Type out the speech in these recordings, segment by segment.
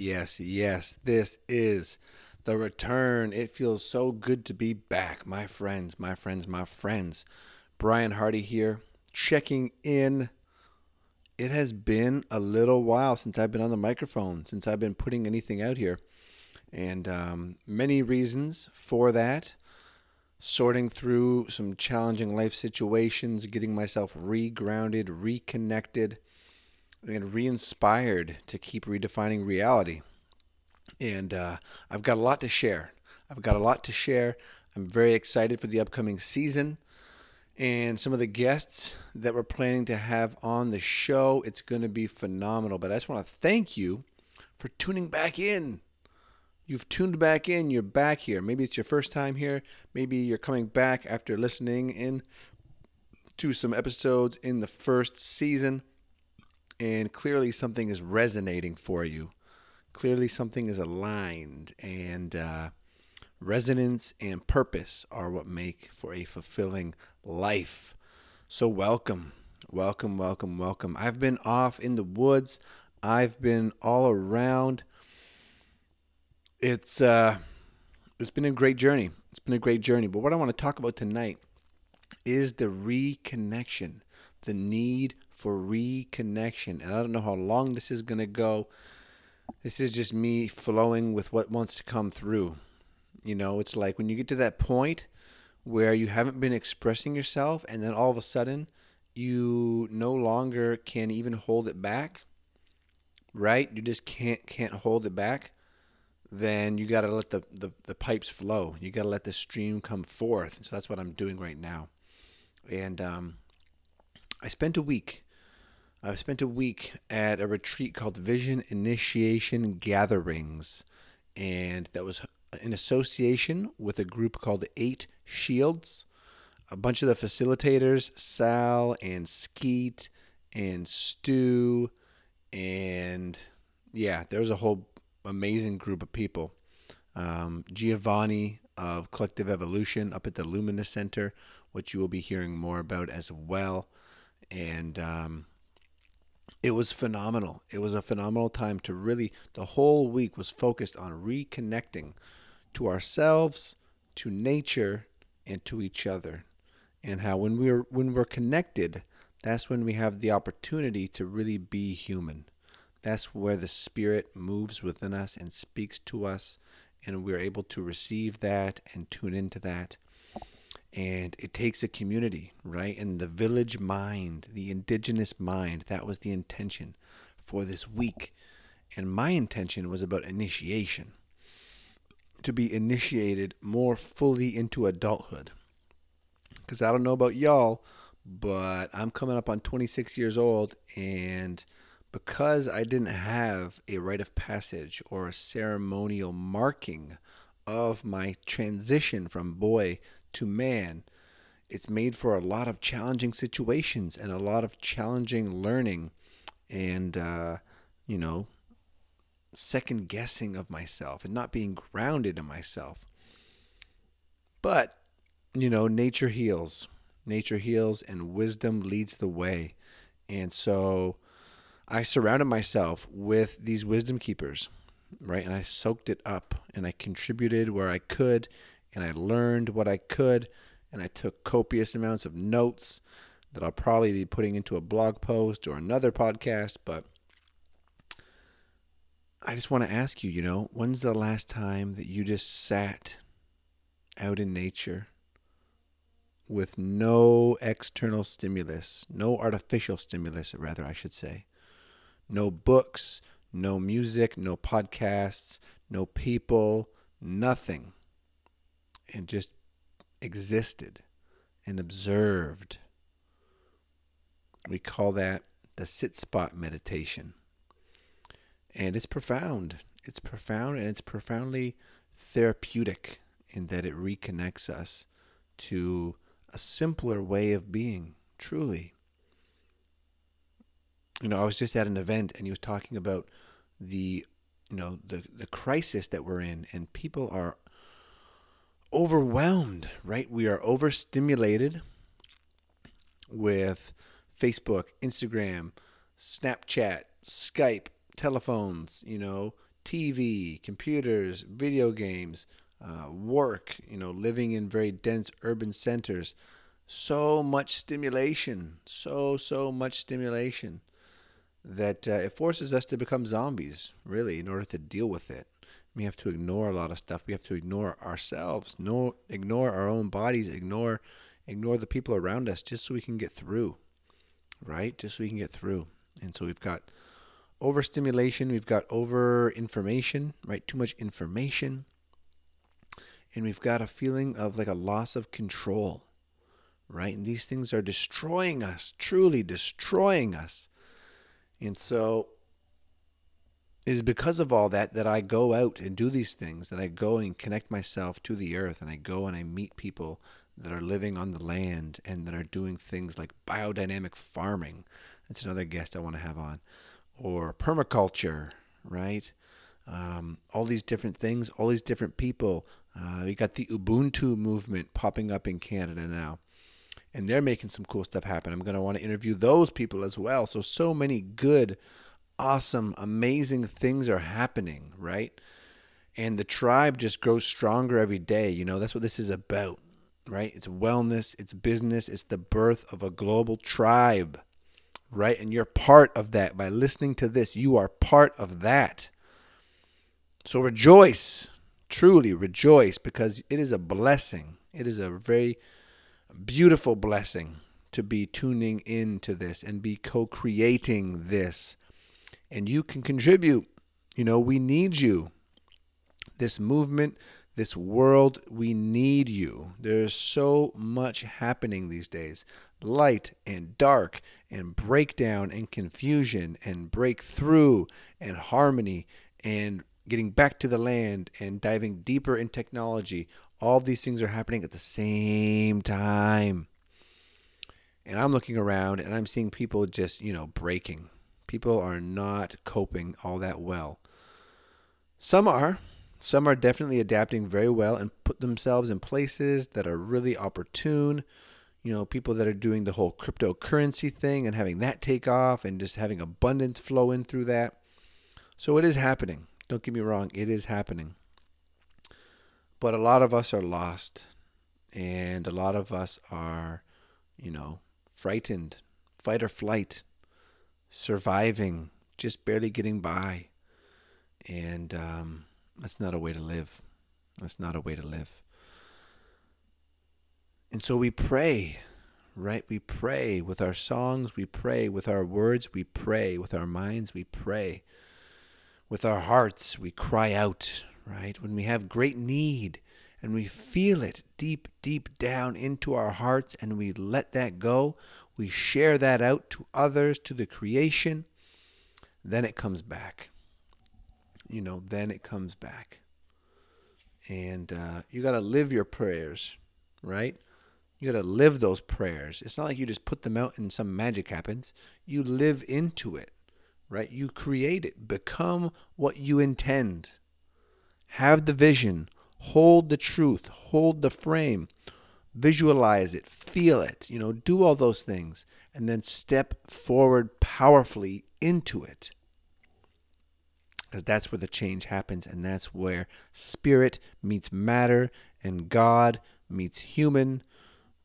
Yes, yes. This is the return. It feels so good to be back, my friends, my friends, my friends. Brian Hardy here, checking in. It has been a little while since I've been on the microphone, since I've been putting anything out here. And um, many reasons for that. Sorting through some challenging life situations, getting myself regrounded, reconnected and re-inspired to keep redefining reality. And uh, I've got a lot to share. I've got a lot to share. I'm very excited for the upcoming season and some of the guests that we're planning to have on the show. It's going to be phenomenal. But I just want to thank you for tuning back in. You've tuned back in. You're back here. Maybe it's your first time here. Maybe you're coming back after listening in to some episodes in the first season and clearly something is resonating for you. Clearly something is aligned, and uh, resonance and purpose are what make for a fulfilling life. So, welcome, welcome, welcome, welcome. I've been off in the woods, I've been all around. It's uh, it's been a great journey. It's been a great journey. But what I want to talk about tonight is the reconnection, the need for reconnection. And I don't know how long this is going to go. This is just me flowing with what wants to come through. You know, it's like when you get to that point where you haven't been expressing yourself and then all of a sudden you no longer can even hold it back. Right? You just can't can't hold it back. Then you got to let the, the, the pipes flow. You got to let the stream come forth. So that's what I'm doing right now. And um, I spent a week I've spent a week at a retreat called Vision Initiation Gatherings, and that was in association with a group called Eight Shields. A bunch of the facilitators, Sal and Skeet and Stu, and yeah, there was a whole amazing group of people. Um, Giovanni of Collective Evolution up at the Luminous Center, which you will be hearing more about as well. And um, it was phenomenal. It was a phenomenal time to really, the whole week was focused on reconnecting to ourselves, to nature, and to each other. And how when we're when we're connected, that's when we have the opportunity to really be human. That's where the spirit moves within us and speaks to us, and we're able to receive that and tune into that and it takes a community, right? And the village mind, the indigenous mind, that was the intention for this week. And my intention was about initiation to be initiated more fully into adulthood. Because I don't know about y'all, but I'm coming up on 26 years old, and because I didn't have a rite of passage or a ceremonial marking of my transition from boy to man, it's made for a lot of challenging situations and a lot of challenging learning and, uh, you know, second guessing of myself and not being grounded in myself. But, you know, nature heals. Nature heals and wisdom leads the way. And so I surrounded myself with these wisdom keepers, right? And I soaked it up and I contributed where I could and I learned what I could, and I took copious amounts of notes that I'll probably be putting into a blog post or another podcast. But I just want to ask you, you know, when's the last time that you just sat out in nature with no external stimulus, no artificial stimulus, rather, I should say, no books, no music, no podcasts, no people, nothing. And just existed and observed. We call that the sit spot meditation. And it's profound. It's profound and it's profoundly therapeutic in that it reconnects us to a simpler way of being, truly. You know, I was just at an event and he was talking about the you know the the crisis that we're in and people are overwhelmed, right? We are overstimulated with Facebook, Instagram, Snapchat, Skype, telephones, you know, TV, computers, video games, uh, work, you know, living in very dense urban centers. So much stimulation, so, so much stimulation that uh, it forces us to become zombies, really, in order to deal with it. We have to ignore a lot of stuff. We have to ignore ourselves, no, ignore our own bodies, ignore, ignore the people around us, just so we can get through, right? Just so we can get through. And so we've got overstimulation, we've got over information, right? Too much information, and we've got a feeling of like a loss of control, right? And these things are destroying us, truly destroying us. And so it is because of all that that I go out and do these things, that I go and connect myself to the earth, and I go and I meet people that are living on the land and that are doing things like biodynamic farming. That's another guest I want to have on. Or permaculture, right? Um, all these different things, all these different people. Uh, we got the Ubuntu movement popping up in Canada now and they're making some cool stuff happen. I'm going to want to interview those people as well. So, so many good, awesome, amazing things are happening, right? And the tribe just grows stronger every day. You know, that's what this is about, right? It's wellness, it's business, it's the birth of a global tribe, right? And you're part of that. By listening to this, you are part of that. So, rejoice, truly rejoice, because it is a blessing. It is a very beautiful blessing to be tuning into this and be co creating this. And you can contribute. You know, we need you. This movement, this world, we need you. There's so much happening these days light and dark, and breakdown and confusion, and breakthrough and harmony, and getting back to the land and diving deeper in technology. All of these things are happening at the same time. And I'm looking around and I'm seeing people just, you know, breaking. People are not coping all that well. Some are. Some are definitely adapting very well and put themselves in places that are really opportune. You know, people that are doing the whole cryptocurrency thing and having that take off and just having abundance flow in through that. So it is happening. Don't get me wrong, it is happening. But a lot of us are lost, and a lot of us are, you know, frightened, fight or flight, surviving, just barely getting by. And um, that's not a way to live. That's not a way to live. And so we pray, right? We pray with our songs, we pray with our words, we pray with our minds, we pray with our hearts, we cry out, right? When we have great need and we feel it deep, deep down into our hearts and we let that go, we share that out to others, to the creation, then it comes back. You know, then it comes back. And uh, you got to live your prayers, right? You got to live those prayers. It's not like you just put them out and some magic happens. You live into it, right? You create it. Become what you intend. Have the vision, hold the truth, hold the frame, visualize it, feel it, you know, do all those things, and then step forward powerfully into it. Because that's where the change happens, and that's where spirit meets matter, and God meets human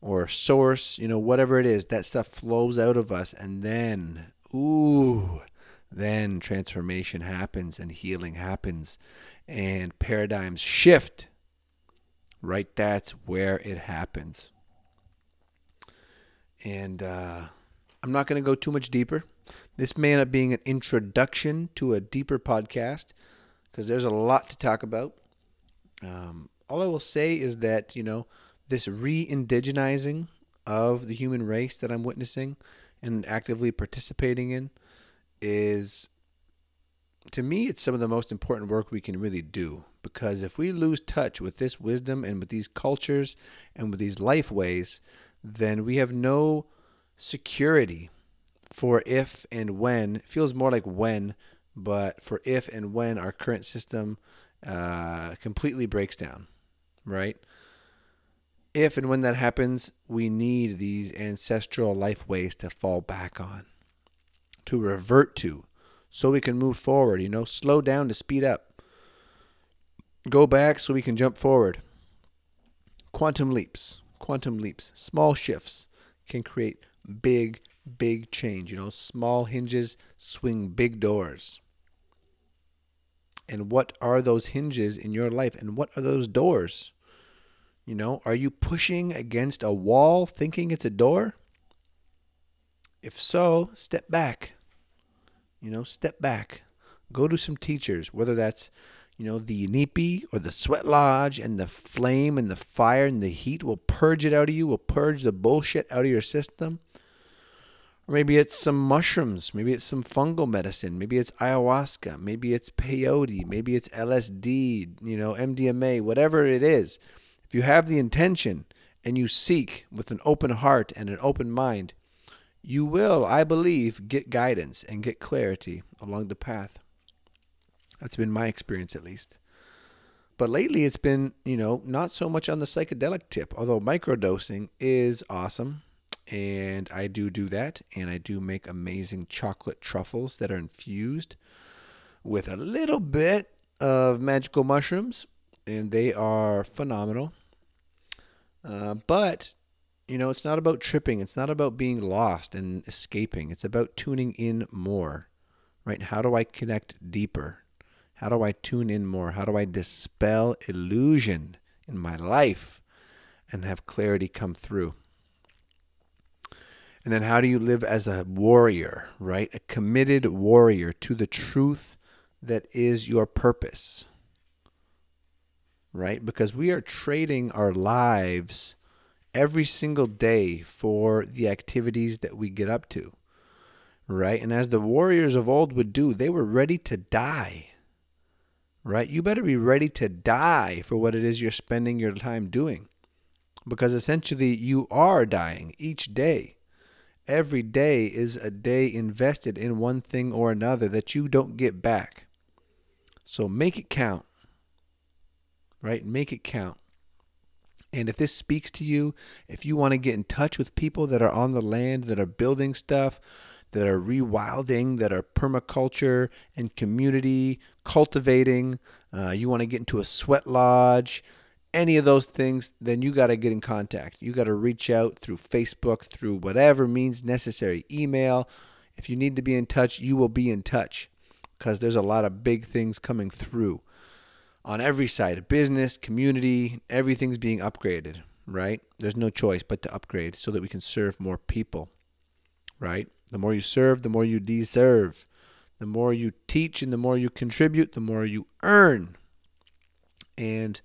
or source, you know, whatever it is, that stuff flows out of us, and then, ooh, then transformation happens and healing happens and paradigms shift, right? That's where it happens. And uh, I'm not going to go too much deeper This may end up being an introduction to a deeper podcast because there's a lot to talk about. Um, all I will say is that, you know, this re indigenizing of the human race that I'm witnessing and actively participating in is, to me, it's some of the most important work we can really do. Because if we lose touch with this wisdom and with these cultures and with these life ways, then we have no security for if and when, feels more like when, but for if and when our current system uh, completely breaks down, right? If and when that happens, we need these ancestral life ways to fall back on, to revert to, so we can move forward, you know, slow down to speed up, go back so we can jump forward. Quantum leaps, quantum leaps, small shifts can create big big change. You know, small hinges swing big doors. And what are those hinges in your life? And what are those doors? You know, are you pushing against a wall thinking it's a door? If so, step back. You know, step back. Go to some teachers, whether that's, you know, the Inipi or the Sweat Lodge, and the flame and the fire and the heat will purge it out of you, will purge the bullshit out of your system. Or maybe it's some mushrooms. Maybe it's some fungal medicine. Maybe it's ayahuasca. Maybe it's peyote. Maybe it's LSD, you know, MDMA, whatever it is. If you have the intention and you seek with an open heart and an open mind, you will, I believe, get guidance and get clarity along the path. That's been my experience, at least. But lately, it's been, you know, not so much on the psychedelic tip, although microdosing is awesome and I do do that, and I do make amazing chocolate truffles that are infused with a little bit of magical mushrooms, and they are phenomenal. Uh, but you know, it's not about tripping. It's not about being lost and escaping. It's about tuning in more, right? How do I connect deeper? How do I tune in more? How do I dispel illusion in my life and have clarity come through? And then how do you live as a warrior, right? A committed warrior to the truth that is your purpose, right? Because we are trading our lives every single day for the activities that we get up to, right? And as the warriors of old would do, they were ready to die, right? You better be ready to die for what it is you're spending your time doing. Because essentially, you are dying each day Every day is a day invested in one thing or another that you don't get back. So make it count. Right? Make it count. And if this speaks to you, if you want to get in touch with people that are on the land, that are building stuff, that are rewilding, that are permaculture and community cultivating, uh, you want to get into a sweat lodge, any of those things, then you got to get in contact. You got to reach out through Facebook, through whatever means necessary, email. If you need to be in touch, you will be in touch because there's a lot of big things coming through on every side business, community, everything's being upgraded, right? There's no choice but to upgrade so that we can serve more people, right? The more you serve, the more you deserve. The more you teach and the more you contribute, the more you earn. And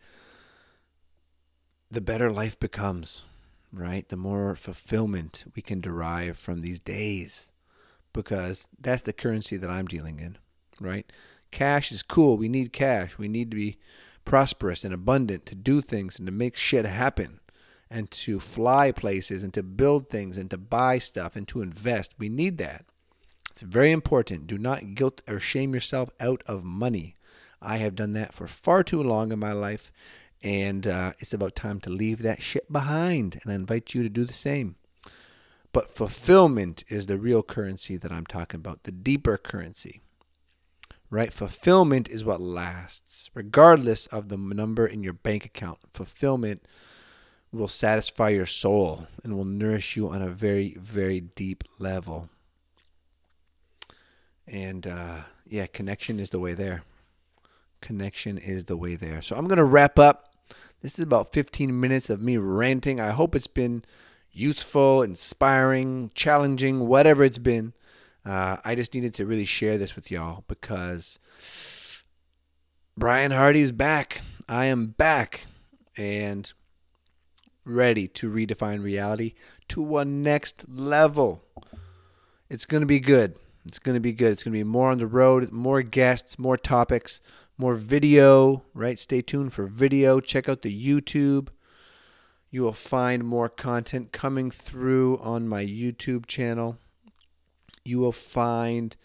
the better life becomes, right? The more fulfillment we can derive from these days because that's the currency that I'm dealing in, right? Cash is cool. We need cash. We need to be prosperous and abundant to do things and to make shit happen and to fly places and to build things and to buy stuff and to invest. We need that. It's very important. Do not guilt or shame yourself out of money. I have done that for far too long in my life, and uh, it's about time to leave that shit behind. And I invite you to do the same. But fulfillment is the real currency that I'm talking about, the deeper currency. Right? Fulfillment is what lasts, regardless of the number in your bank account. Fulfillment will satisfy your soul and will nourish you on a very, very deep level. And uh, yeah, connection is the way there. Connection is the way there. So I'm going to wrap up this is about 15 minutes of me ranting. I hope it's been useful, inspiring, challenging, whatever it's been. Uh, I just needed to really share this with y'all because Brian Hardy's back. I am back and ready to redefine reality to a next level. It's going to be good. It's going to be good. It's going to be more on the road, more guests, more topics, more video, right? Stay tuned for video. Check out the YouTube. You will find more content coming through on my YouTube channel. You will find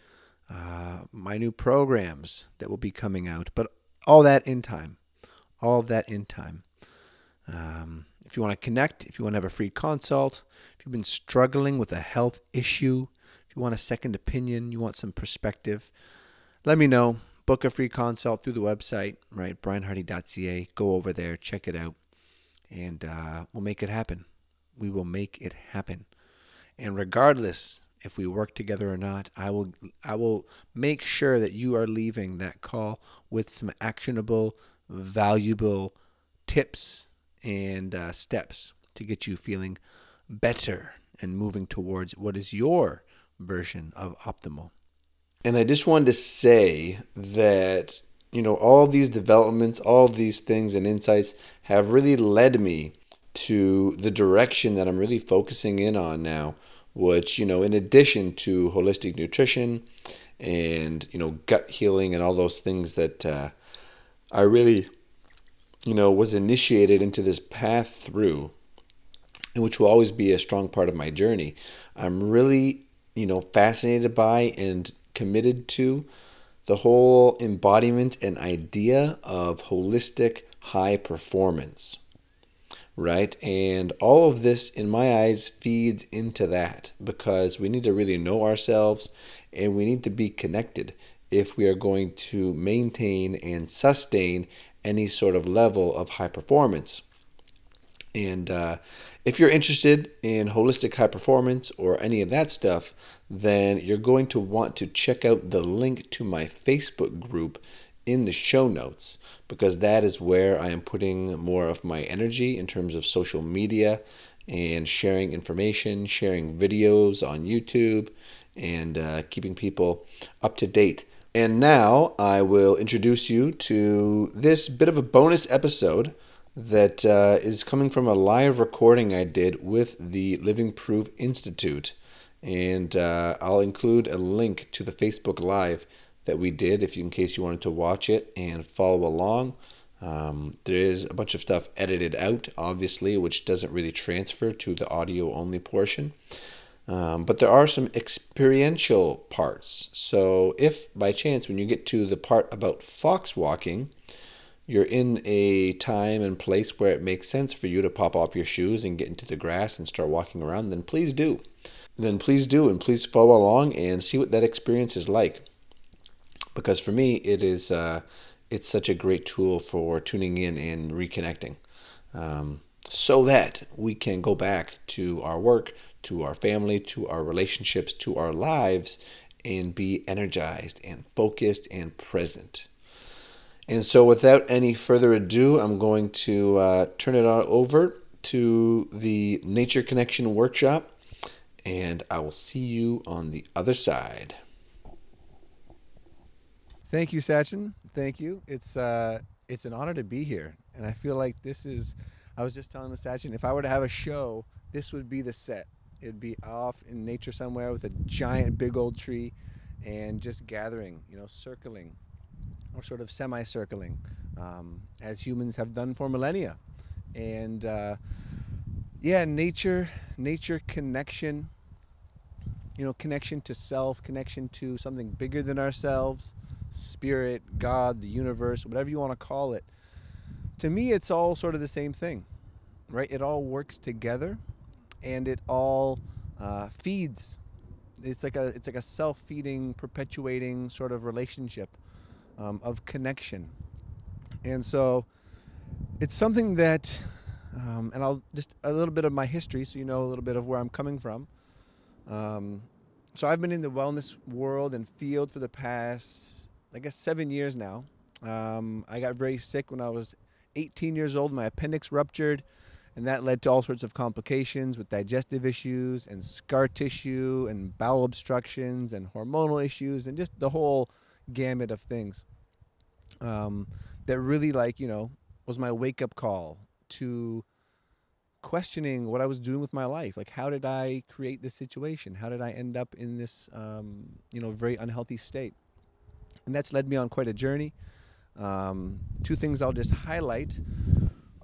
uh, my new programs that will be coming out, but all that in time. All that in time. Um, if you want to connect, if you want to have a free consult, if you've been struggling with a health issue, if you want a second opinion, you want some perspective, let me know. Book a free consult through the website, right? brianhardy.ca. Go over there, check it out, and uh, we'll make it happen. We will make it happen. And regardless if we work together or not, I will I will make sure that you are leaving that call with some actionable, valuable tips and uh, steps to get you feeling better and moving towards what is your version of optimal. And I just wanted to say that, you know, all these developments, all these things and insights have really led me to the direction that I'm really focusing in on now, which, you know, in addition to holistic nutrition and, you know, gut healing and all those things that uh, I really you know, was initiated into this path through, which will always be a strong part of my journey. I'm really, you know, fascinated by and committed to the whole embodiment and idea of holistic high performance. Right? And all of this, in my eyes, feeds into that because we need to really know ourselves and we need to be connected if we are going to maintain and sustain any sort of level of high performance. And uh, if you're interested in holistic high performance or any of that stuff, then you're going to want to check out the link to my Facebook group in the show notes because that is where I am putting more of my energy in terms of social media and sharing information, sharing videos on YouTube, and uh, keeping people up to date and now I will introduce you to this bit of a bonus episode that uh, is coming from a live recording I did with the Living Proof Institute. And uh, I'll include a link to the Facebook Live that we did if you, in case you wanted to watch it and follow along. Um, there is a bunch of stuff edited out, obviously, which doesn't really transfer to the audio only portion. Um, but there are some experiential parts. So, if by chance, when you get to the part about fox walking, you're in a time and place where it makes sense for you to pop off your shoes and get into the grass and start walking around, then please do. Then please do, and please follow along and see what that experience is like. Because for me, it is uh, it's such a great tool for tuning in and reconnecting, um, so that we can go back to our work, to our family, to our relationships, to our lives, and be energized and focused and present. And so, without any further ado, I'm going to uh, turn it over to the Nature Connection workshop, and I will see you on the other side. Thank you, Sachin. Thank you. It's uh, it's an honor to be here, and I feel like this is. I was just telling Sachin, if I were to have a show, this would be the set. It'd be off in nature somewhere with a giant big old tree and just gathering, you know, circling or sort of semicircling um, as humans have done for millennia. And uh, yeah, nature, nature connection, you know, connection to self, connection to something bigger than ourselves, spirit, God, the universe, whatever you want to call it. To me, it's all sort of the same thing, right? It all works together and it all uh, feeds. It's like a it's like a self-feeding, perpetuating sort of relationship um, of connection, and so it's something that, um, and I'll just a little bit of my history, so you know a little bit of where I'm coming from. Um, so I've been in the wellness world and field for the past, I guess, seven years now. Um, I got very sick when I was 18 years old. My appendix ruptured And that led to all sorts of complications with digestive issues and scar tissue and bowel obstructions and hormonal issues and just the whole gamut of things. Um, that really, like, you know, was my wake up call to questioning what I was doing with my life. Like, how did I create this situation? How did I end up in this, um, you know, very unhealthy state? And that's led me on quite a journey. Um, two things I'll just highlight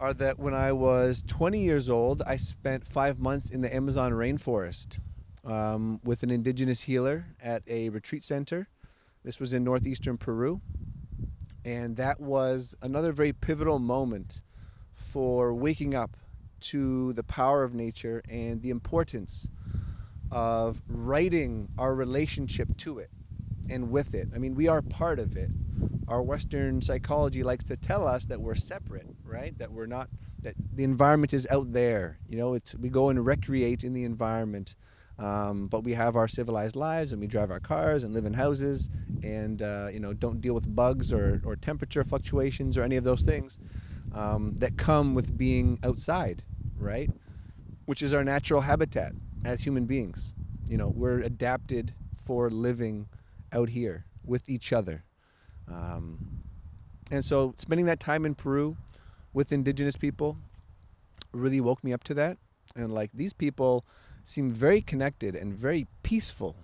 are that when I was 20 years old, I spent five months in the Amazon rainforest um, with an indigenous healer at a retreat center. This was in northeastern Peru. And that was another very pivotal moment for waking up to the power of nature and the importance of righting our relationship to it and with it. I mean, we are part of it. Our Western psychology likes to tell us that we're separate, right? That we're not, that the environment is out there. You know, it's, we go and recreate in the environment. Um, but we have our civilized lives and we drive our cars and live in houses and, uh, you know, don't deal with bugs or, or temperature fluctuations or any of those things um, that come with being outside, right? Which is our natural habitat as human beings. You know, we're adapted for living out here with each other. Um, and so spending that time in Peru with indigenous people really woke me up to that. And like these people seem very connected and very peaceful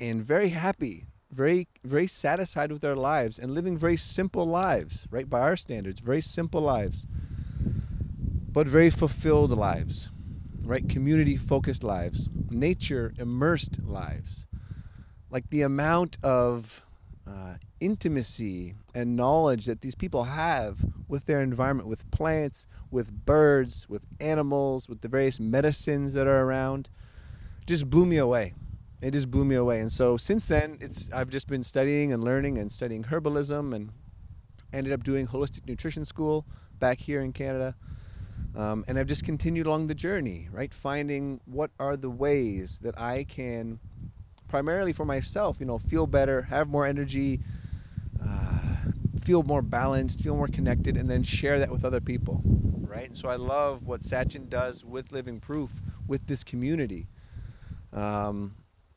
and very happy, very, very satisfied with their lives and living very simple lives, right? By our standards, very simple lives, but very fulfilled lives, right? Community focused lives, nature immersed lives like the amount of uh, intimacy and knowledge that these people have with their environment, with plants, with birds, with animals, with the various medicines that are around, just blew me away. It just blew me away. And so since then, it's I've just been studying and learning and studying herbalism and ended up doing holistic nutrition school back here in Canada. Um, and I've just continued along the journey, right? Finding what are the ways that I can primarily for myself, you know, feel better, have more energy, uh, feel more balanced, feel more connected, and then share that with other people, right? And so I love what Sachin does with Living Proof, with this community. Um,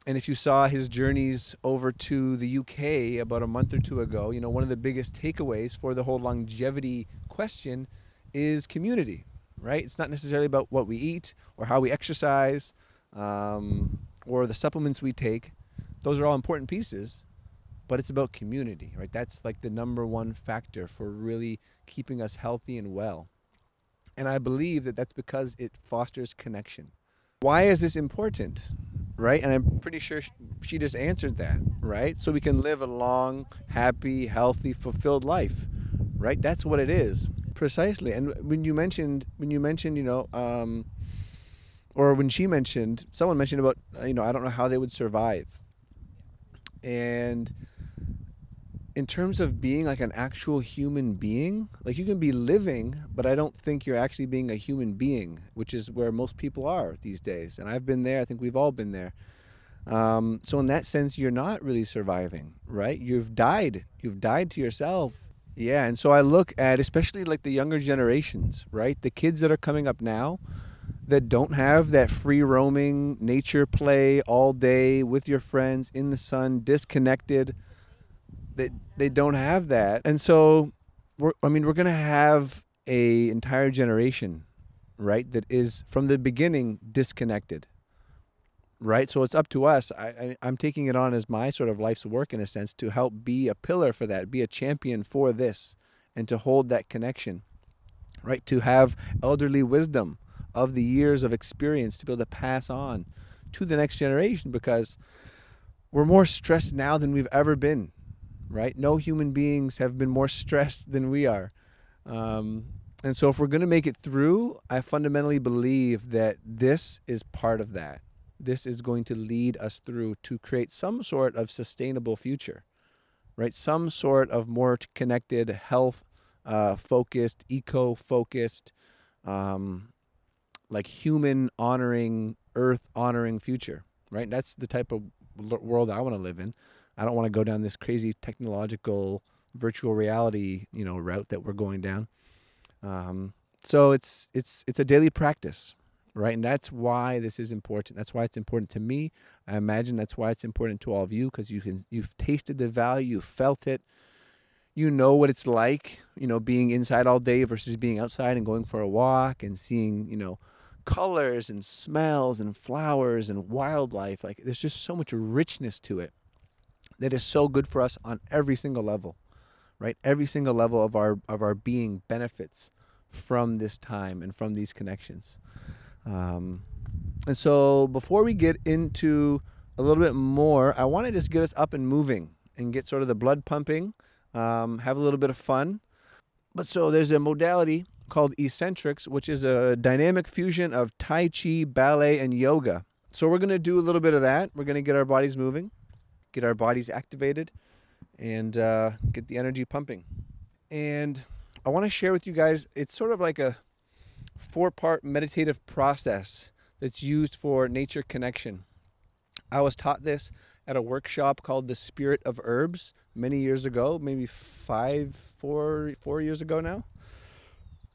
and if you saw his journeys over to the UK about a month or two ago, you know, one of the biggest takeaways for the whole longevity question is community, right? It's not necessarily about what we eat or how we exercise. Um, or the supplements we take, those are all important pieces, but it's about community, right? That's like the number one factor for really keeping us healthy and well. And I believe that that's because it fosters connection. Why is this important? Right? And I'm pretty sure she just answered that, right? So we can live a long, happy, healthy, fulfilled life, right? That's what it is, precisely. And when you mentioned, when you mentioned, you know, um, or when she mentioned someone mentioned about uh, you know I don't know how they would survive. And in terms of being like an actual human being, like you can be living, but I don't think you're actually being a human being, which is where most people are these days. And I've been there. I think we've all been there. Um, so in that sense, you're not really surviving, right? You've died. You've died to yourself. Yeah. And so I look at especially like the younger generations, right? The kids that are coming up now that don't have that free roaming nature play all day with your friends in the sun, disconnected. They they don't have that, and so we're. I mean, we're gonna have a entire generation, right? That is from the beginning disconnected. Right, so it's up to us. I, I I'm taking it on as my sort of life's work in a sense to help be a pillar for that, be a champion for this, and to hold that connection. Right, to have elderly wisdom of the years of experience to be able to pass on to the next generation because we're more stressed now than we've ever been, right? No human beings have been more stressed than we are. Um, and so, if we're going to make it through, I fundamentally believe that this is part of that. This is going to lead us through to create some sort of sustainable future, right? Some sort of more connected, health uh, focused, eco focused, um, like human honoring, earth honoring future, right? That's the type of world I want to live in. I don't want to go down this crazy technological virtual reality, you know, route that we're going down. Um, so it's it's it's a daily practice, right? And that's why this is important. That's why it's important to me. I imagine that's why it's important to all of you because you can you've tasted the value, you've felt it, you know what it's like, you know, being inside all day versus being outside and going for a walk and seeing, you know, colors and smells and flowers and wildlife. Like there's just so much richness to it that is so good for us on every single level, right? Every single level of our of our being benefits from this time and from these connections. Um, and so before we get into a little bit more, I want to just get us up and moving and get sort of the blood pumping, um, have a little bit of fun. But so there's a modality called Essentrics, which is a dynamic fusion of Tai Chi, ballet, and yoga. So we're going to do a little bit of that. We're going to get our bodies moving, get our bodies activated, and uh, get the energy pumping. And I want to share with you guys, it's sort of like a four part meditative process that's used for nature connection. I was taught this at a workshop called The Spirit of Herbs many years ago, maybe five, four, four years ago now.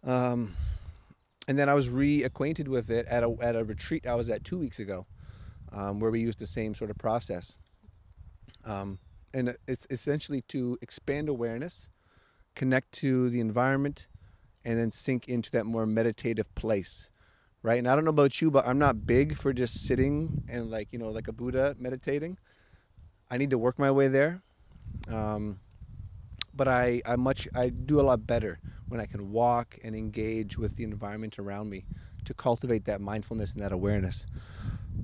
Um, and then I was reacquainted with it at a, at a retreat I was at two weeks ago, um, where we used the same sort of process. Um, and it's essentially to expand awareness, connect to the environment, and then sink into that more meditative place. Right. And I don't know about you, but I'm not big for just sitting and like, you know, like a Buddha meditating. I need to work my way there. Um, but I, I much I do a lot better when I can walk and engage with the environment around me to cultivate that mindfulness and that awareness.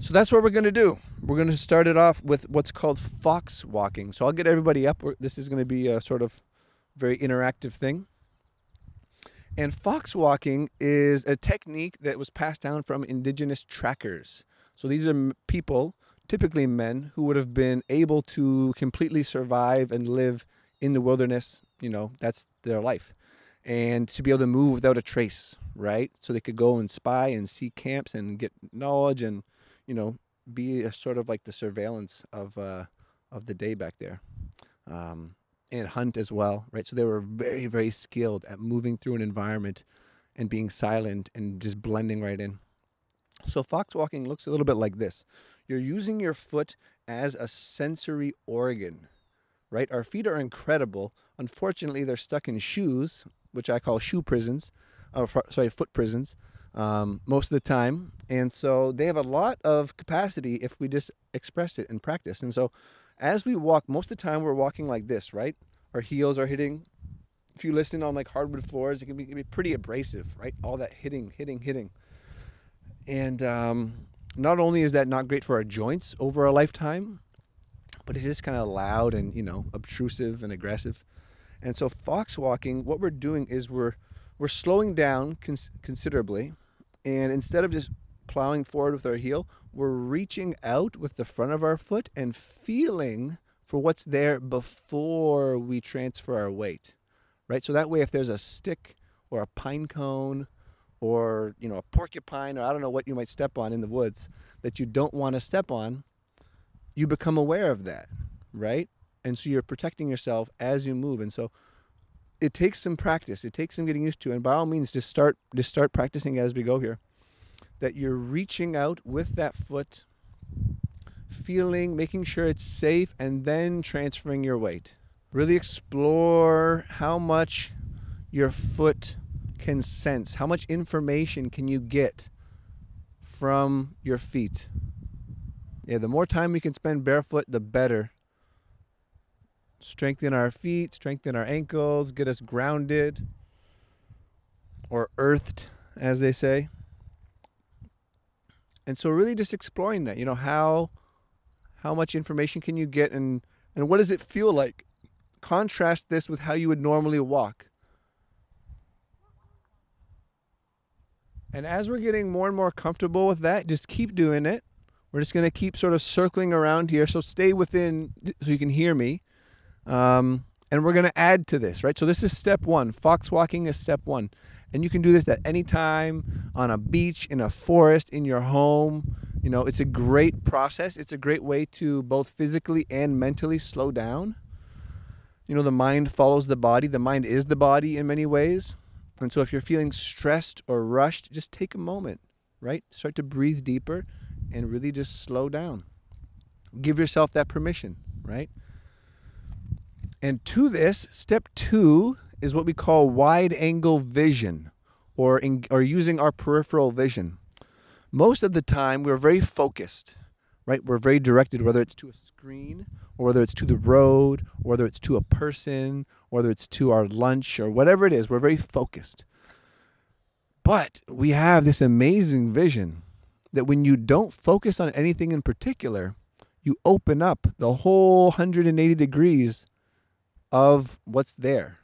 So that's what we're going to do. We're going to start it off with what's called fox walking. So I'll get everybody up. This is going to be a sort of very interactive thing. And fox walking is a technique that was passed down from indigenous trackers. So these are people, typically men, who would have been able to completely survive and live in the wilderness, you know, that's their life. And to be able to move without a trace, right? So they could go and spy and see camps and get knowledge and, you know, be a sort of like the surveillance of uh, of the day back there. Um, and hunt as well, right? So they were very, very skilled at moving through an environment and being silent and just blending right in. So fox walking looks a little bit like this. You're using your foot as a sensory organ right? Our feet are incredible. Unfortunately, they're stuck in shoes, which I call shoe prisons, or sorry, foot prisons, um, most of the time. And so they have a lot of capacity if we just express it and practice. And so as we walk, most of the time we're walking like this, right? Our heels are hitting. If you listen on like hardwood floors, it can be, it can be pretty abrasive, right? All that hitting, hitting, hitting. And um, not only is that not great for our joints over a lifetime, but it's just kind of loud and you know obtrusive and aggressive. And so fox walking, what we're doing is we're we're slowing down cons- considerably, and instead of just plowing forward with our heel, we're reaching out with the front of our foot and feeling for what's there before we transfer our weight. Right? So that way if there's a stick or a pine cone or, you know, a porcupine or I don't know what you might step on in the woods that you don't want to step on, you become aware of that, right? And so you're protecting yourself as you move. And so it takes some practice. It takes some getting used to. And by all means, just start just start practicing as we go here. That you're reaching out with that foot, feeling, making sure it's safe, and then transferring your weight. Really explore how much your foot can sense. How much information can you get from your feet? Yeah, the more time we can spend barefoot, the better. Strengthen our feet, strengthen our ankles, get us grounded or earthed, as they say. And so really just exploring that, you know, how how much information can you get and and what does it feel like? Contrast this with how you would normally walk. And as we're getting more and more comfortable with that, just keep doing it. We're just going to keep sort of circling around here. So stay within so you can hear me. Um, and we're going to add to this, right? So this is step one. Fox walking is step one. And you can do this at any time on a beach, in a forest, in your home. You know, it's a great process. It's a great way to both physically and mentally slow down. You know, the mind follows the body, the mind is the body in many ways. And so if you're feeling stressed or rushed, just take a moment, right? Start to breathe deeper and really just slow down. Give yourself that permission, right? And to this, step two is what we call wide angle vision or, in, or using our peripheral vision. Most of the time, we're very focused, right? We're very directed, whether it's to a screen or whether it's to the road, or whether it's to a person, or whether it's to our lunch or whatever it is. We're very focused. But we have this amazing vision that when you don't focus on anything in particular, you open up the whole 180 degrees of what's there,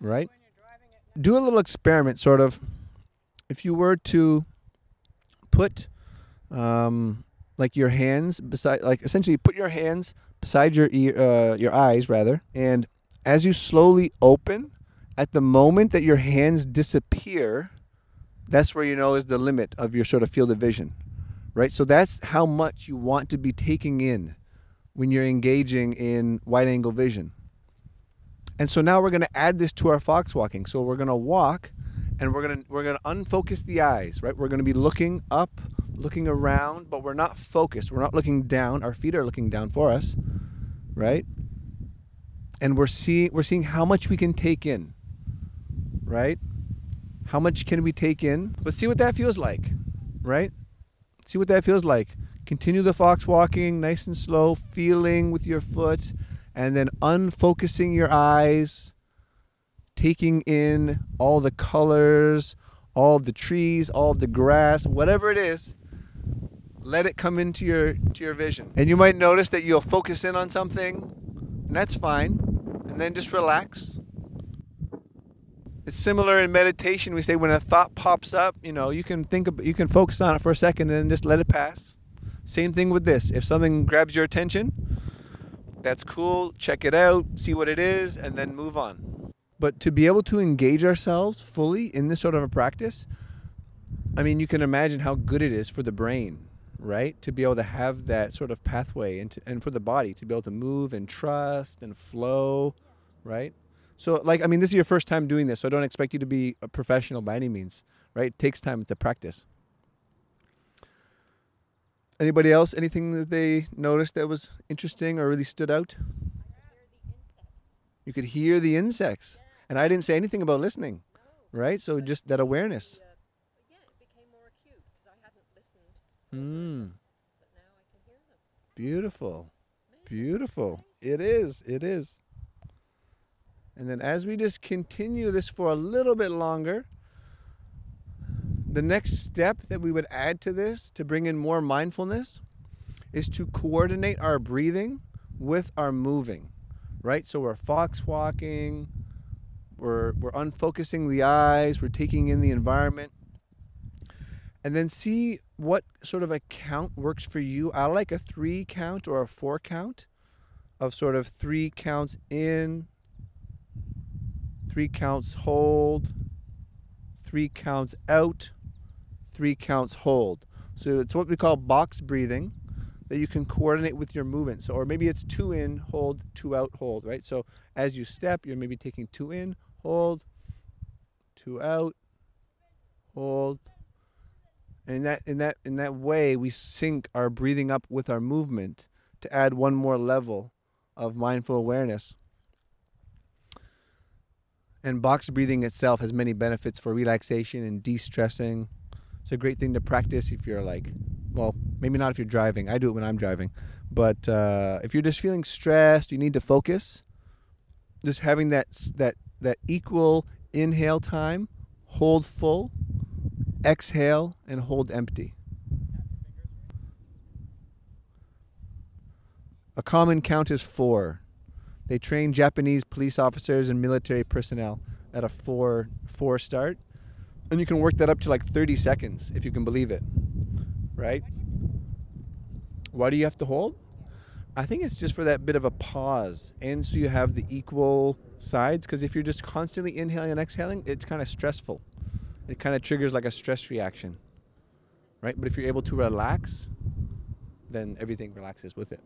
right? Do a little experiment, sort of. If you were to put, um, like your hands beside, like essentially put your hands beside your ear, uh, your eyes rather, and as you slowly open, at the moment that your hands disappear, that's where you know is the limit of your sort of field of vision, right? So that's how much you want to be taking in when you're engaging in wide angle vision. And so now we're going to add this to our fox walking. So we're going to walk and we're going to we're going to unfocus the eyes, right? We're going to be looking up, looking around, but we're not focused. We're not looking down. Our feet are looking down for us, right? And we're seeing we're seeing how much we can take in. Right? How much can we take in? But see what that feels like, right? See what that feels like. Continue the fox walking nice and slow, feeling with your foot and then unfocusing your eyes, taking in all the colors, all the trees, all the grass, whatever it is. Let it come into your to your vision. And you might notice that you'll focus in on something, and that's fine. And then just relax. It's similar in meditation. We say when a thought pops up, you know, you can think of, you can focus on it for a second and then just let it pass. Same thing with this. If something grabs your attention, that's cool, check it out, see what it is, and then move on. But to be able to engage ourselves fully in this sort of a practice, I mean, you can imagine how good it is for the brain, right? To be able to have that sort of pathway and, to, and for the body to be able to move and trust and flow, right? So, like, I mean, this is your first time doing this, so I don't expect you to be a professional by any means, right? It takes time to practice. Anybody else? Anything that they noticed that was interesting or really stood out? You could hear the insects. And I didn't say anything about listening, right? So just that awareness. Yeah, became more acute because I hadn't listened. Mm. Beautiful. Beautiful. It is. It is. And then as we just continue this for a little bit longer, the next step that we would add to this to bring in more mindfulness is to coordinate our breathing with our moving, right? So we're fox walking, we're, we're unfocusing the eyes, we're taking in the environment. And then see what sort of a count works for you. I like a three count or a four count of sort of three counts in, three counts hold, three counts out, three counts hold. So it's what we call box breathing that you can coordinate with your movement. So, or maybe it's two in, hold, two out, hold, right? So as you step, you're maybe taking two in, hold, two out, hold. And in that in that in that way we sync our breathing up with our movement to add one more level of mindful awareness. And box breathing itself has many benefits for relaxation and de-stressing it's a great thing to practice if you're like, well, maybe not if you're driving. I do it when I'm driving. But uh, if you're just feeling stressed, you need to focus. Just having that that that equal inhale time, hold full, exhale, and hold empty. A common count is four. They train Japanese police officers and military personnel at a four four start and you can work that up to like 30 seconds if you can believe it right? Why do you have to hold? I think it's just for that bit of a pause and so you have the equal sides because if you're just constantly inhaling and exhaling it's kind of stressful. It kind of triggers like a stress reaction right? But if you're able to relax then everything relaxes with it.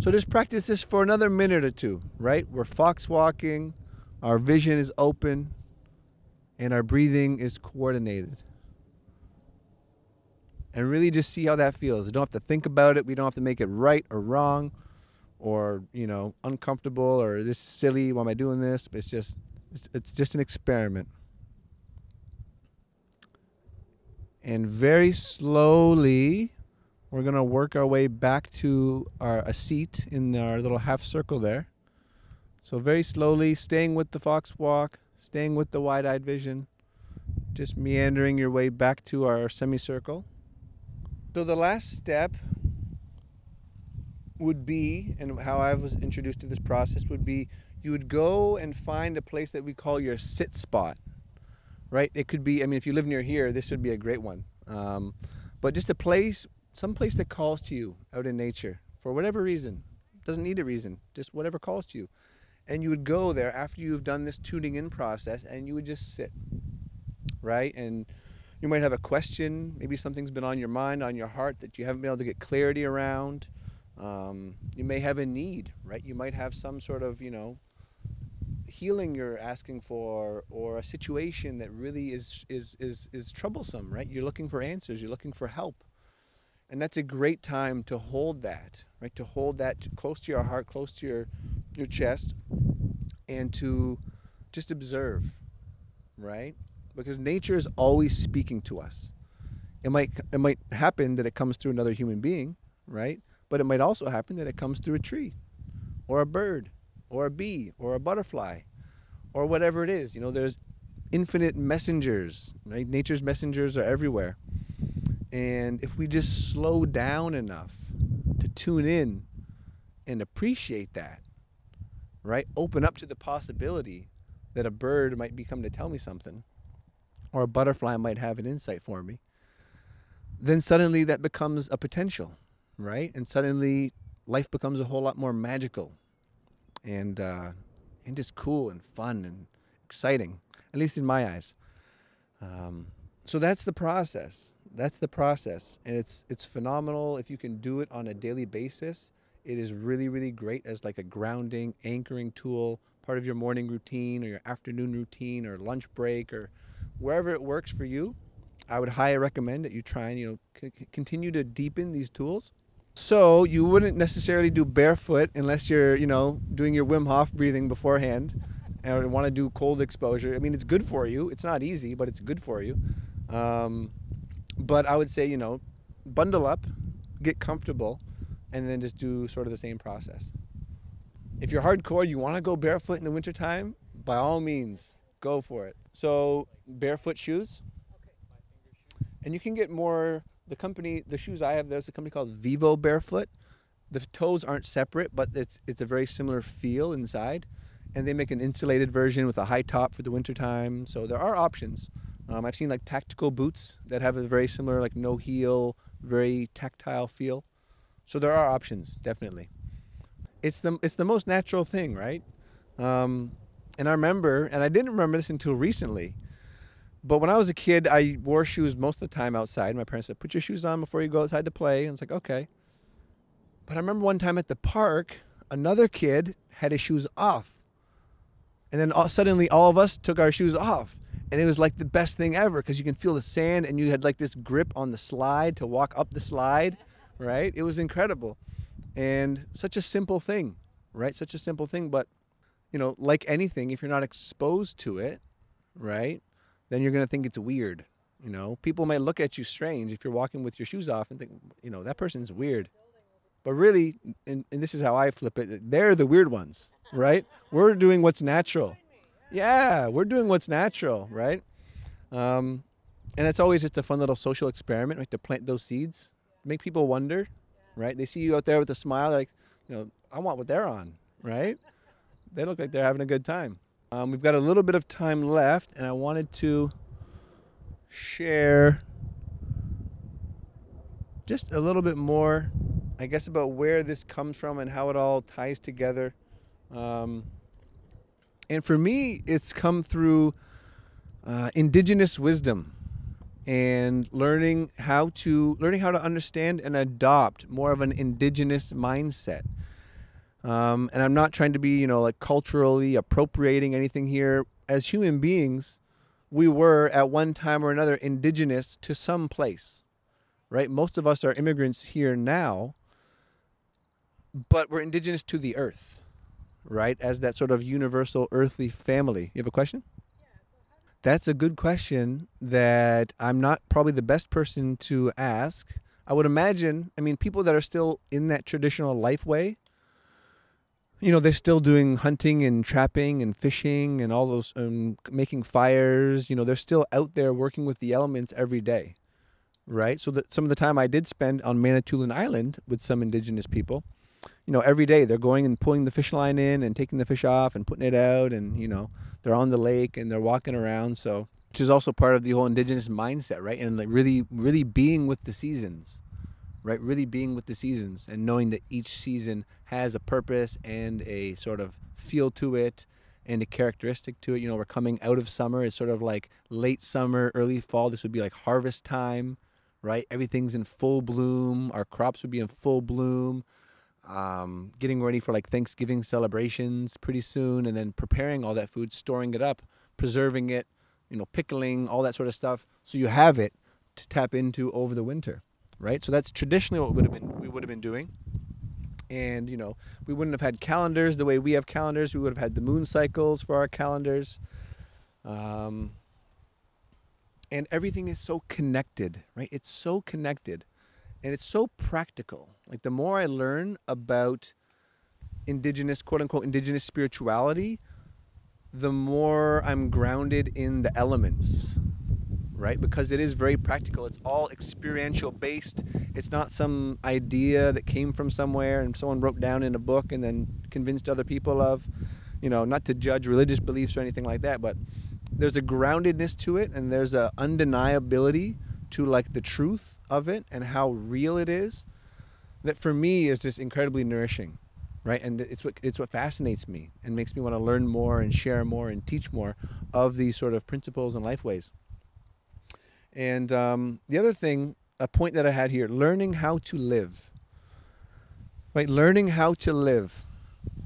So just practice this for another minute or two right? We're fox walking our vision is open, and our breathing is coordinated. And really just see how that feels. You don't have to think about it. We don't have to make it right or wrong or, you know, uncomfortable or this silly. Why am I doing this? It's just it's just an experiment. And very slowly we're going to work our way back to our a seat in our little half circle there. So very slowly, staying with the fox walk, staying with the wide-eyed vision, just meandering your way back to our semicircle. So the last step would be, and how I was introduced to this process would be, you would go and find a place that we call your sit spot, right? It could be, I mean, if you live near here, this would be a great one. Um, but just a place some place that calls to you out in nature for whatever reason. Doesn't need a reason, just whatever calls to you. And you would go there after you've done this tuning in process and you would just sit, right? And you might have a question, maybe something's been on your mind, on your heart that you haven't been able to get clarity around. Um, you may have a need, right? You might have some sort of, you know, healing you're asking for or a situation that really is is is is troublesome right you're looking for answers you're looking for help and that's a great time to hold that, right? To hold that close to your heart, close to your your chest, and to just observe, right? Because nature is always speaking to us. It might it might happen that it comes through another human being, right? But it might also happen that it comes through a tree, or a bird, or a bee, or a butterfly, or whatever it is. You know, there's infinite messengers, right? Nature's messengers are everywhere. And if we just slow down enough to tune in and appreciate that, right? Open up to the possibility that a bird might be coming to tell me something or a butterfly might have an insight for me, then suddenly that becomes a potential, right? And suddenly life becomes a whole lot more magical and uh, and just cool and fun and exciting, at least in my eyes. Um, so that's the process that's the process and it's it's phenomenal if you can do it on a daily basis it is really really great as like a grounding anchoring tool part of your morning routine or your afternoon routine or lunch break or wherever it works for you. I would highly recommend that you try and you know c- continue to deepen these tools. So you wouldn't necessarily do barefoot unless you're you know doing your wim hof breathing beforehand and want to do cold exposure. I mean it's good for you. It's not easy but it's good for you. Um, but I would say, you know, bundle up, get comfortable, and then just do sort of the same process. If you're hardcore, you want to go barefoot in the wintertime, by all means, go for it. So, barefoot shoes. And you can get more, the company, the shoes I have, there's a company called Vivo Barefoot. The toes aren't separate, but it's, it's a very similar feel inside. And they make an insulated version with a high top for the wintertime. So, there are options. Um, I've seen like tactical boots that have a very similar like no heel, very tactile feel. So there are options, definitely. It's the it's the most natural thing, right? Um, and I remember, and I didn't remember this until recently. But when I was a kid, I wore shoes most of the time outside. My parents said, "Put your shoes on before you go outside to play." And it's like, okay. But I remember one time at the park, another kid had his shoes off, and then all, suddenly all of us took our shoes off and it was like the best thing ever because you can feel the sand and you had like this grip on the slide to walk up the slide right? It was incredible. And such a simple thing right? Such a simple thing but you know like anything if you're not exposed to it right then you're going to think it's weird you know? People might look at you strange if you're walking with your shoes off and think you know that person's weird. But really and, and this is how i flip it they're the weird ones right? We're doing what's natural. Yeah, we're doing what's natural, right? Um, and it's always just a fun little social experiment, right? To plant those seeds, make people wonder, right? They see you out there with a smile, like, you know, I want what they're on, right? They look like they're having a good time. Um, we've got a little bit of time left, and I wanted to share just a little bit more, I guess, about where this comes from and how it all ties together. Um, and for me, it's come through uh, indigenous wisdom and learning how to learning how to understand and adopt more of an indigenous mindset. Um, and I'm not trying to be, you know, like culturally appropriating anything here. As human beings, we were at one time or another indigenous to some place, right? Most of us are immigrants here now, but we're indigenous to the earth, right? As that sort of universal earthly family. You have a question? That's a good question that I'm not probably the best person to ask. I would imagine, I mean, people that are still in that traditional life way, you know, they're still doing hunting and trapping and fishing and all those, um, making fires. You know, they're still out there working with the elements every day, right? So that some of the time I did spend on Manitoulin Island with some indigenous people, you know, every day they're going and pulling the fish line in and taking the fish off and putting it out, and you know, they're on the lake and they're walking around. So, which is also part of the whole indigenous mindset, right? And like really, really being with the seasons right? Really being with the seasons and knowing that each season has a purpose and a sort of feel to it and a characteristic to it. You know, we're coming out of summer. It's sort of like late summer, early fall. This would be like harvest time, right? Everything's in full bloom. Our crops would be in full bloom. Um, getting ready for like Thanksgiving celebrations pretty soon, and then preparing all that food, storing it up, preserving it, you know, pickling, all that sort of stuff, so you have it to tap into over the winter right? So that's traditionally what would have been we would have been doing. And you know, we wouldn't have had calendars the way we have calendars. We would have had the moon cycles for our calendars. Um, and everything is so connected, right? It's so connected, and it's so practical. Like the more I learn about indigenous, quote unquote, indigenous spirituality, the more I'm grounded in the elements right? Because it is very practical. It's all experiential based. It's not some idea that came from somewhere and someone wrote down in a book and then convinced other people of. You know, not to judge religious beliefs or anything like that, but there's a groundedness to it and there's a undeniability to like the truth of it and how real it is that for me is just incredibly nourishing right and it's what it's what fascinates me and makes me want to learn more and share more and teach more of these sort of principles and life ways and um, the other thing, a point that I had here, learning how to live. Right, learning how to live.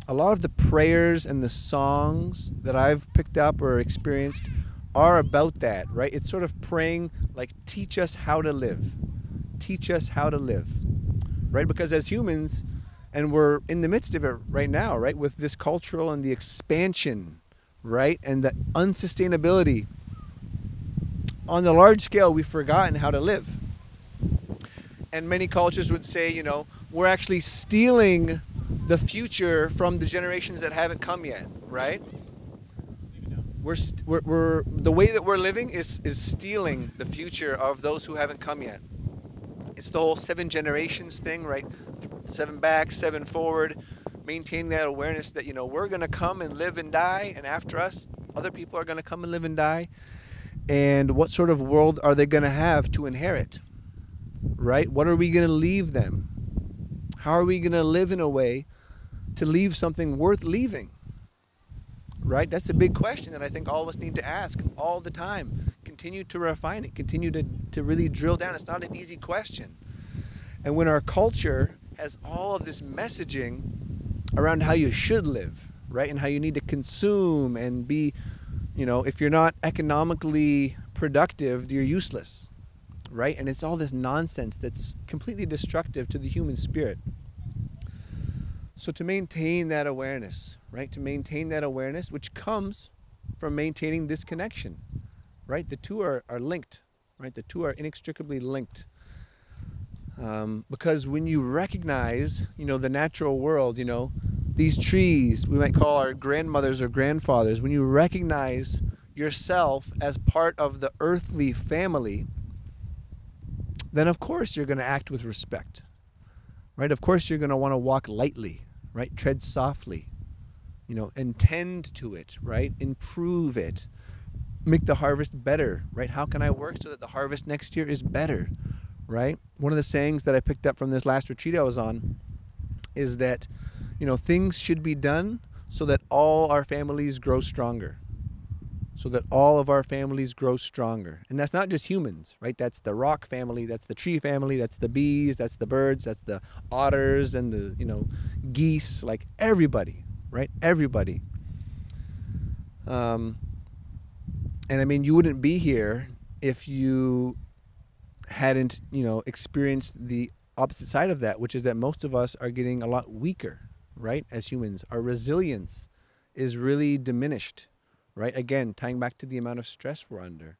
A lot of the prayers and the songs that I've picked up or experienced are about that, right? It's sort of praying like, teach us how to live. Teach us how to live, right? Because as humans, and we're in the midst of it right now, right? With this cultural and the expansion, right? And the unsustainability on the large scale, we've forgotten how to live. And many cultures would say, you know, we're actually stealing the future from the generations that haven't come yet, right? We're, st- we're, we're, the way that we're living is, is stealing the future of those who haven't come yet. It's the whole seven generations thing, right? Seven back, seven forward. Maintain that awareness that, you know, we're going to come and live and die, and after us, other people are going to come and live and die and what sort of world are they going to have to inherit? Right? What are we going to leave them? How are we going to live in a way to leave something worth leaving? Right? That's a big question that I think all of us need to ask all the time. Continue to refine it, continue to, to really drill down. It's not an easy question. And when our culture has all of this messaging around how you should live, right? And how you need to consume and be you know, if you're not economically productive, you're useless, right? And it's all this nonsense that's completely destructive to the human spirit. So, to maintain that awareness, right? To maintain that awareness, which comes from maintaining this connection, right? The two are, are linked, right? The two are inextricably linked. Um, because when you recognize, you know, the natural world, you know, these trees we might call our grandmothers or grandfathers, when you recognize yourself as part of the earthly family, then of course you're going to act with respect. Right? Of course you're going to want to walk lightly, right? Tread softly. You know, and tend to it, right? Improve it. Make the harvest better, right? How can I work so that the harvest next year is better, right? One of the sayings that I picked up from this last retreat I was on is that you know, things should be done so that all our families grow stronger. so that all of our families grow stronger. And that's not just humans, right? That's the rock family, that's the tree family, that's the bees, that's the birds, that's the otters and the, you know, geese, like everybody, right? Everybody. Um, and I mean, you wouldn't be here if you hadn't, you know, experienced the opposite side of that, which is that most of us are getting a lot weaker, right? As humans, our resilience is really diminished, right? Again, tying back to the amount of stress we're under.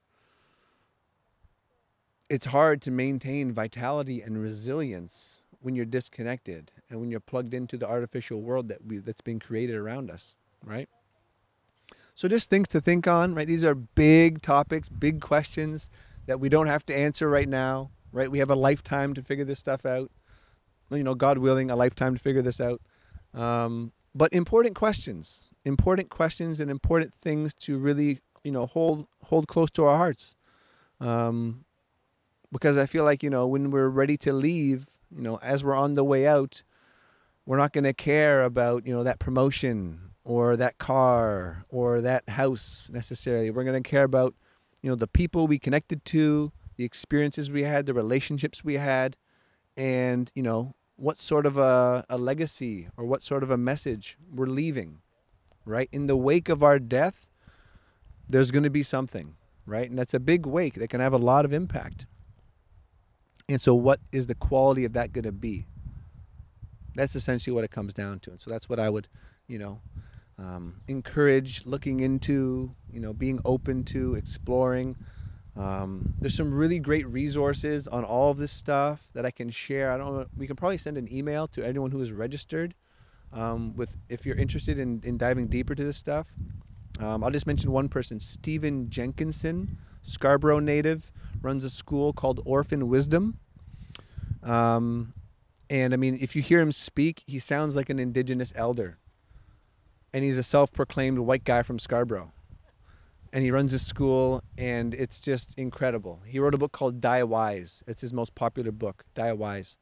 It's hard to maintain vitality and resilience when you're disconnected and when you're plugged into the artificial world that we, that's been created around us, right? So just things to think on, right? These are big topics, big questions that we don't have to answer right now, right? We have a lifetime to figure this stuff out. You know, God willing, a lifetime to figure this out. Um, but important questions, important questions, and important things to really, you know, hold hold close to our hearts. Um, because I feel like you know when we're ready to leave, you know, as we're on the way out, we're not going to care about you know that promotion or that car or that house necessarily. We're going to care about you know the people we connected to, the experiences we had, the relationships we had, and you know what sort of a, a legacy or what sort of a message we're leaving, right? In the wake of our death, there's going to be something, right? And that's a big wake that can have a lot of impact. And so, what is the quality of that going to be? That's essentially what it comes down to. And so, that's what I would, you know, um, encourage looking into, you know, being open to exploring. Um, there's some really great resources on all of this stuff that I can share. I don't. We can probably send an email to anyone who is registered um, with if you're interested in, in diving deeper to this stuff. Um, I'll just mention one person, Stephen Jenkinson, Scarborough native, runs a school called Orphan Wisdom. Um, and I mean, if you hear him speak, he sounds like an indigenous elder and he's a self-proclaimed white guy from Scarborough. And he runs his school, and it's just incredible. He wrote a book called Die Wise. It's his most popular book, Die Wise.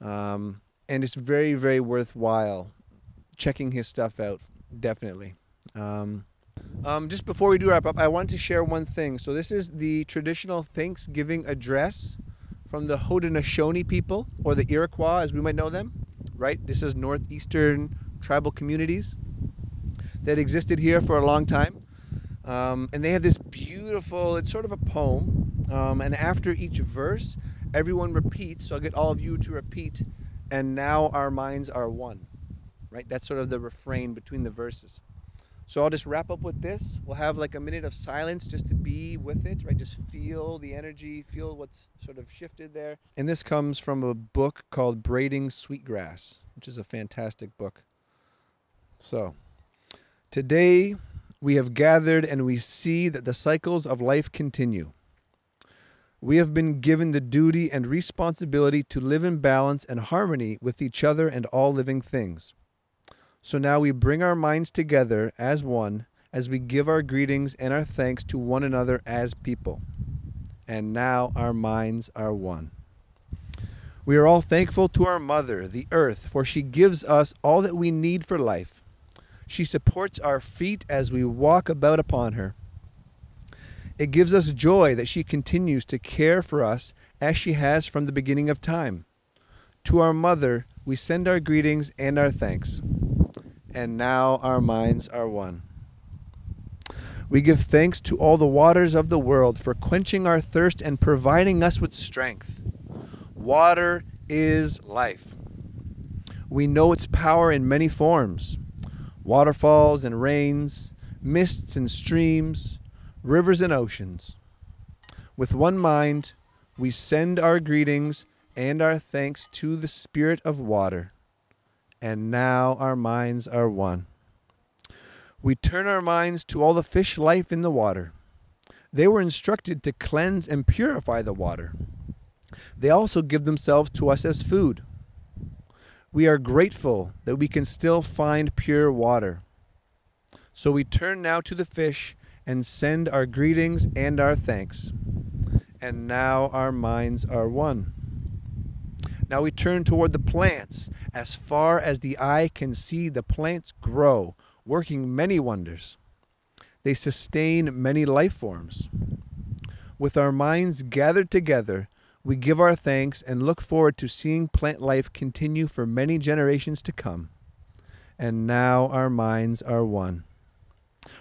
Um, and it's very, very worthwhile checking his stuff out, definitely. Um, um, just before we do wrap up, I want to share one thing. So this is the traditional Thanksgiving address from the Haudenosaunee people, or the Iroquois, as we might know them. Right? This is northeastern tribal communities that existed here for a long time. Um, and they have this beautiful, it's sort of a poem. Um, and after each verse, everyone repeats. So I'll get all of you to repeat. And now our minds are one. Right? That's sort of the refrain between the verses. So I'll just wrap up with this. We'll have like a minute of silence just to be with it, right? Just feel the energy, feel what's sort of shifted there. And this comes from a book called Braiding Sweetgrass, which is a fantastic book. So, today we have gathered and we see that the cycles of life continue. We have been given the duty and responsibility to live in balance and harmony with each other and all living things. So now we bring our minds together as one as we give our greetings and our thanks to one another as people. And now our minds are one. We are all thankful to our Mother, the Earth, for she gives us all that we need for life she supports our feet as we walk about upon her. It gives us joy that she continues to care for us as she has from the beginning of time. To our mother, we send our greetings and our thanks. And now our minds are one. We give thanks to all the waters of the world for quenching our thirst and providing us with strength. Water is life. We know its power in many forms waterfalls and rains, mists and streams, rivers and oceans. With one mind, we send our greetings and our thanks to the Spirit of water. And now our minds are one. We turn our minds to all the fish life in the water. They were instructed to cleanse and purify the water. They also give themselves to us as food. We are grateful that we can still find pure water. So we turn now to the fish and send our greetings and our thanks. And now our minds are one. Now we turn toward the plants. As far as the eye can see, the plants grow, working many wonders. they sustain many life forms. With our minds gathered together, we give our thanks and look forward to seeing plant life continue for many generations to come. And now our minds are one.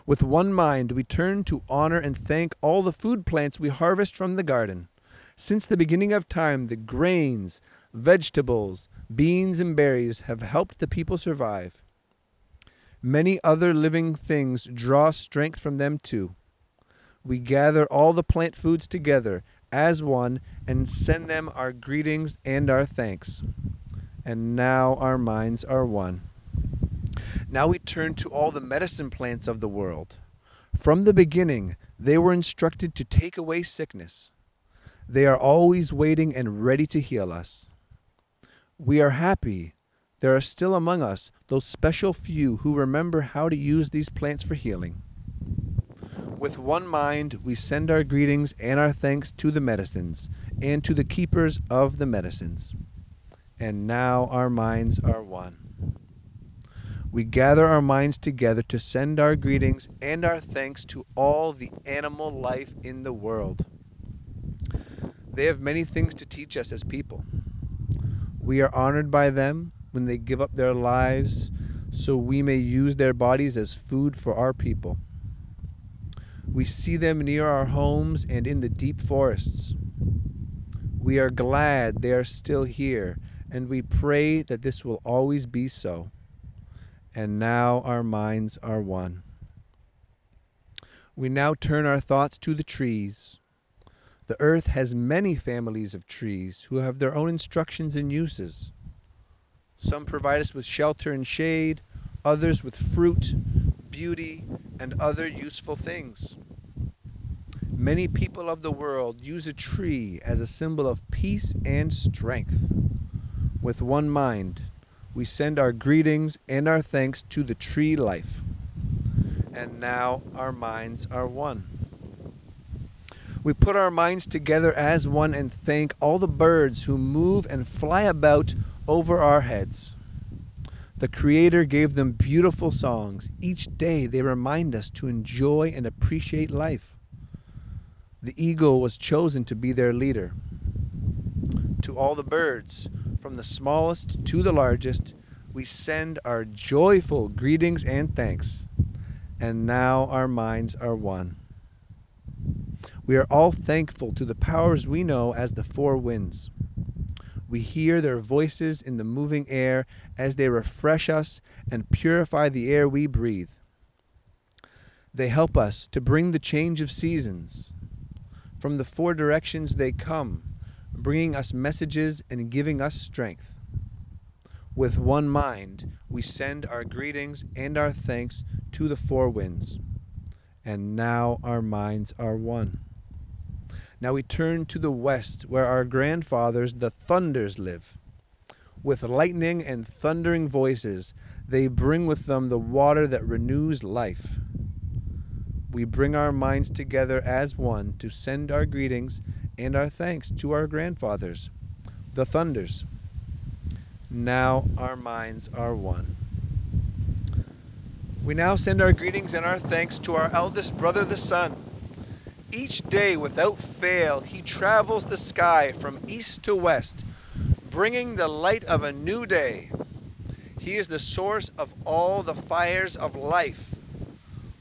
With one mind, we turn to honor and thank all the food plants we harvest from the garden. Since the beginning of time, the grains, vegetables, beans, and berries have helped the people survive. Many other living things draw strength from them too. We gather all the plant foods together as one and send them our greetings and our thanks. And now our minds are one. Now we turn to all the medicine plants of the world. From the beginning, they were instructed to take away sickness. They are always waiting and ready to heal us. We are happy there are still among us those special few who remember how to use these plants for healing. With one mind, we send our greetings and our thanks to the medicines and to the keepers of the medicines. And now our minds are one. We gather our minds together to send our greetings and our thanks to all the animal life in the world. They have many things to teach us as people. We are honored by them when they give up their lives so we may use their bodies as food for our people. We see them near our homes and in the deep forests. We are glad they are still here, and we pray that this will always be so. And now our minds are one. We now turn our thoughts to the trees. The earth has many families of trees who have their own instructions and uses. Some provide us with shelter and shade, others with fruit, beauty, and other useful things. Many people of the world use a tree as a symbol of peace and strength. With one mind, we send our greetings and our thanks to the tree life. And now our minds are one. We put our minds together as one and thank all the birds who move and fly about over our heads. The Creator gave them beautiful songs. Each day they remind us to enjoy and appreciate life. The eagle was chosen to be their leader. To all the birds, from the smallest to the largest, we send our joyful greetings and thanks. And now our minds are one. We are all thankful to the powers we know as the four winds. We hear their voices in the moving air as they refresh us and purify the air we breathe. They help us to bring the change of seasons. From the four directions they come, bringing us messages and giving us strength. With one mind, we send our greetings and our thanks to the four winds. And now our minds are one. Now we turn to the west, where our grandfathers, the thunders, live. With lightning and thundering voices, they bring with them the water that renews life. We bring our minds together as one to send our greetings and our thanks to our grandfathers, the thunders. Now our minds are one. We now send our greetings and our thanks to our eldest brother, the sun each day, without fail, he travels the sky from east to west, bringing the light of a new day. He is the source of all the fires of life.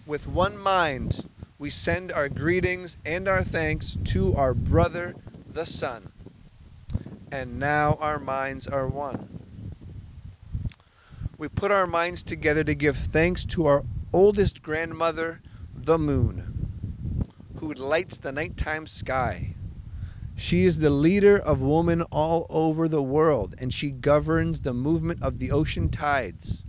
With one mind, we send our greetings and our thanks to our brother, the sun. And now our minds are one. We put our minds together to give thanks to our oldest grandmother, the moon who lights the nighttime sky. She is the leader of women all over the world, and she governs the movement of the ocean tides.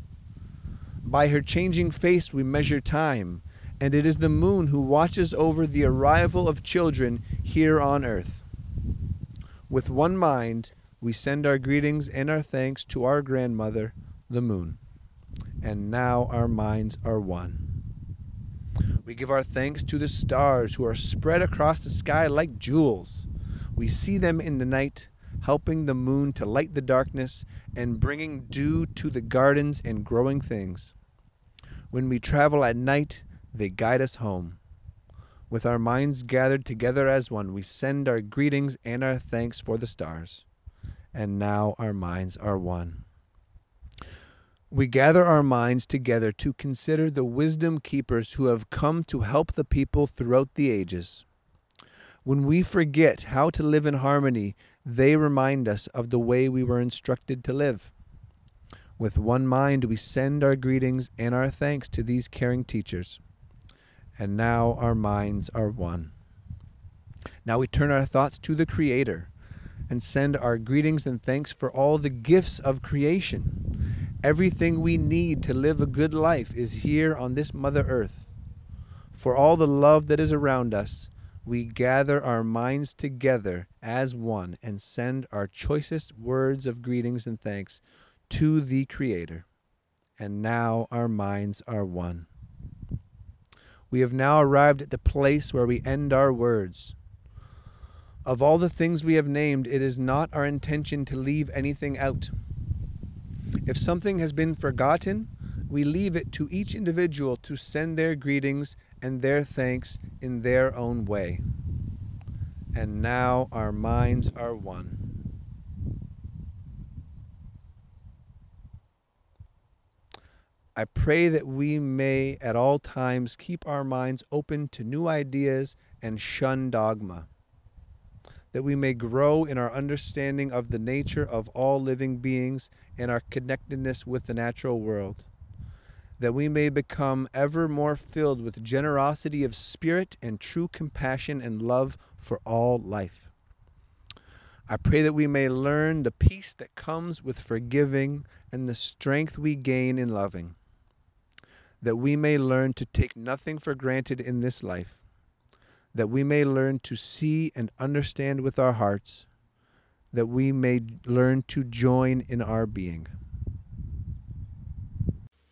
By her changing face, we measure time, and it is the moon who watches over the arrival of children here on earth. With one mind, we send our greetings and our thanks to our grandmother, the moon. And now our minds are one. We give our thanks to the stars who are spread across the sky like jewels. We see them in the night, helping the moon to light the darkness and bringing dew to the gardens and growing things. When we travel at night, they guide us home. With our minds gathered together as one, we send our greetings and our thanks for the stars. And now our minds are one. We gather our minds together to consider the wisdom keepers who have come to help the people throughout the ages. When we forget how to live in harmony, they remind us of the way we were instructed to live. With one mind, we send our greetings and our thanks to these caring teachers. And now our minds are one. Now we turn our thoughts to the Creator and send our greetings and thanks for all the gifts of creation. Everything we need to live a good life is here on this Mother Earth. For all the love that is around us, we gather our minds together as one and send our choicest words of greetings and thanks to the Creator. And now our minds are one. We have now arrived at the place where we end our words. Of all the things we have named, it is not our intention to leave anything out. If something has been forgotten, we leave it to each individual to send their greetings and their thanks in their own way. And now our minds are one. I pray that we may at all times keep our minds open to new ideas and shun dogma. That we may grow in our understanding of the nature of all living beings and our connectedness with the natural world. That we may become ever more filled with generosity of spirit and true compassion and love for all life. I pray that we may learn the peace that comes with forgiving and the strength we gain in loving that we may learn to take nothing for granted in this life, that we may learn to see and understand with our hearts, that we may learn to join in our being.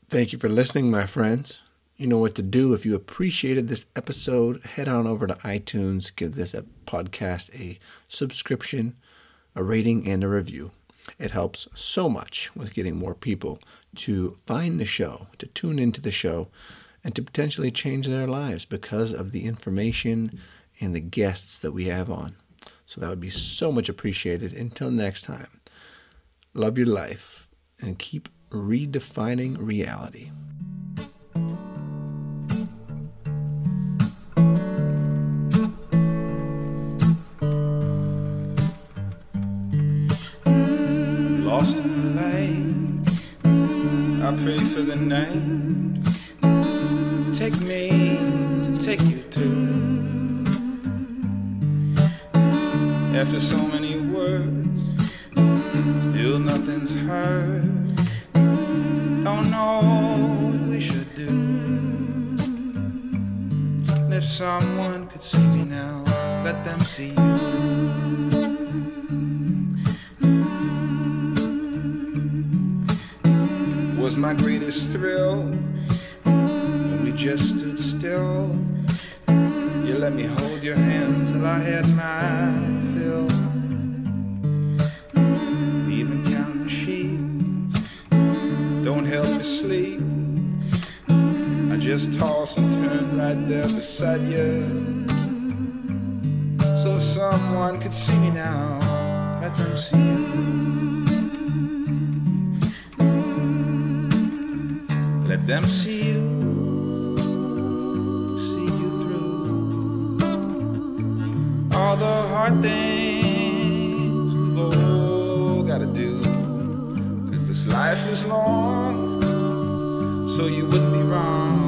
Thank you for listening, my friends. You know what to do. If you appreciated this episode, head on over to iTunes, give this podcast a subscription, a rating, and a review. It helps so much with getting more people to find the show, to tune into the show, and to potentially change their lives because of the information and the guests that we have on. So that would be so much appreciated. Until next time, love your life and keep redefining reality. Lost in the lane, I pray for the night. Take me to take you to. After so many words, still nothing's heard. Don't know what we should do. And if someone could see me now, let them see you. was my greatest thrill. Just stood still, you let me hold your hand till I had my fill. Even counting sheep don't help me sleep. I just toss and turn right there beside you. So if someone could see me now, let them see you. Let them see you, the hard things we all gotta do. Cause this life is long, so you wouldn't be wrong.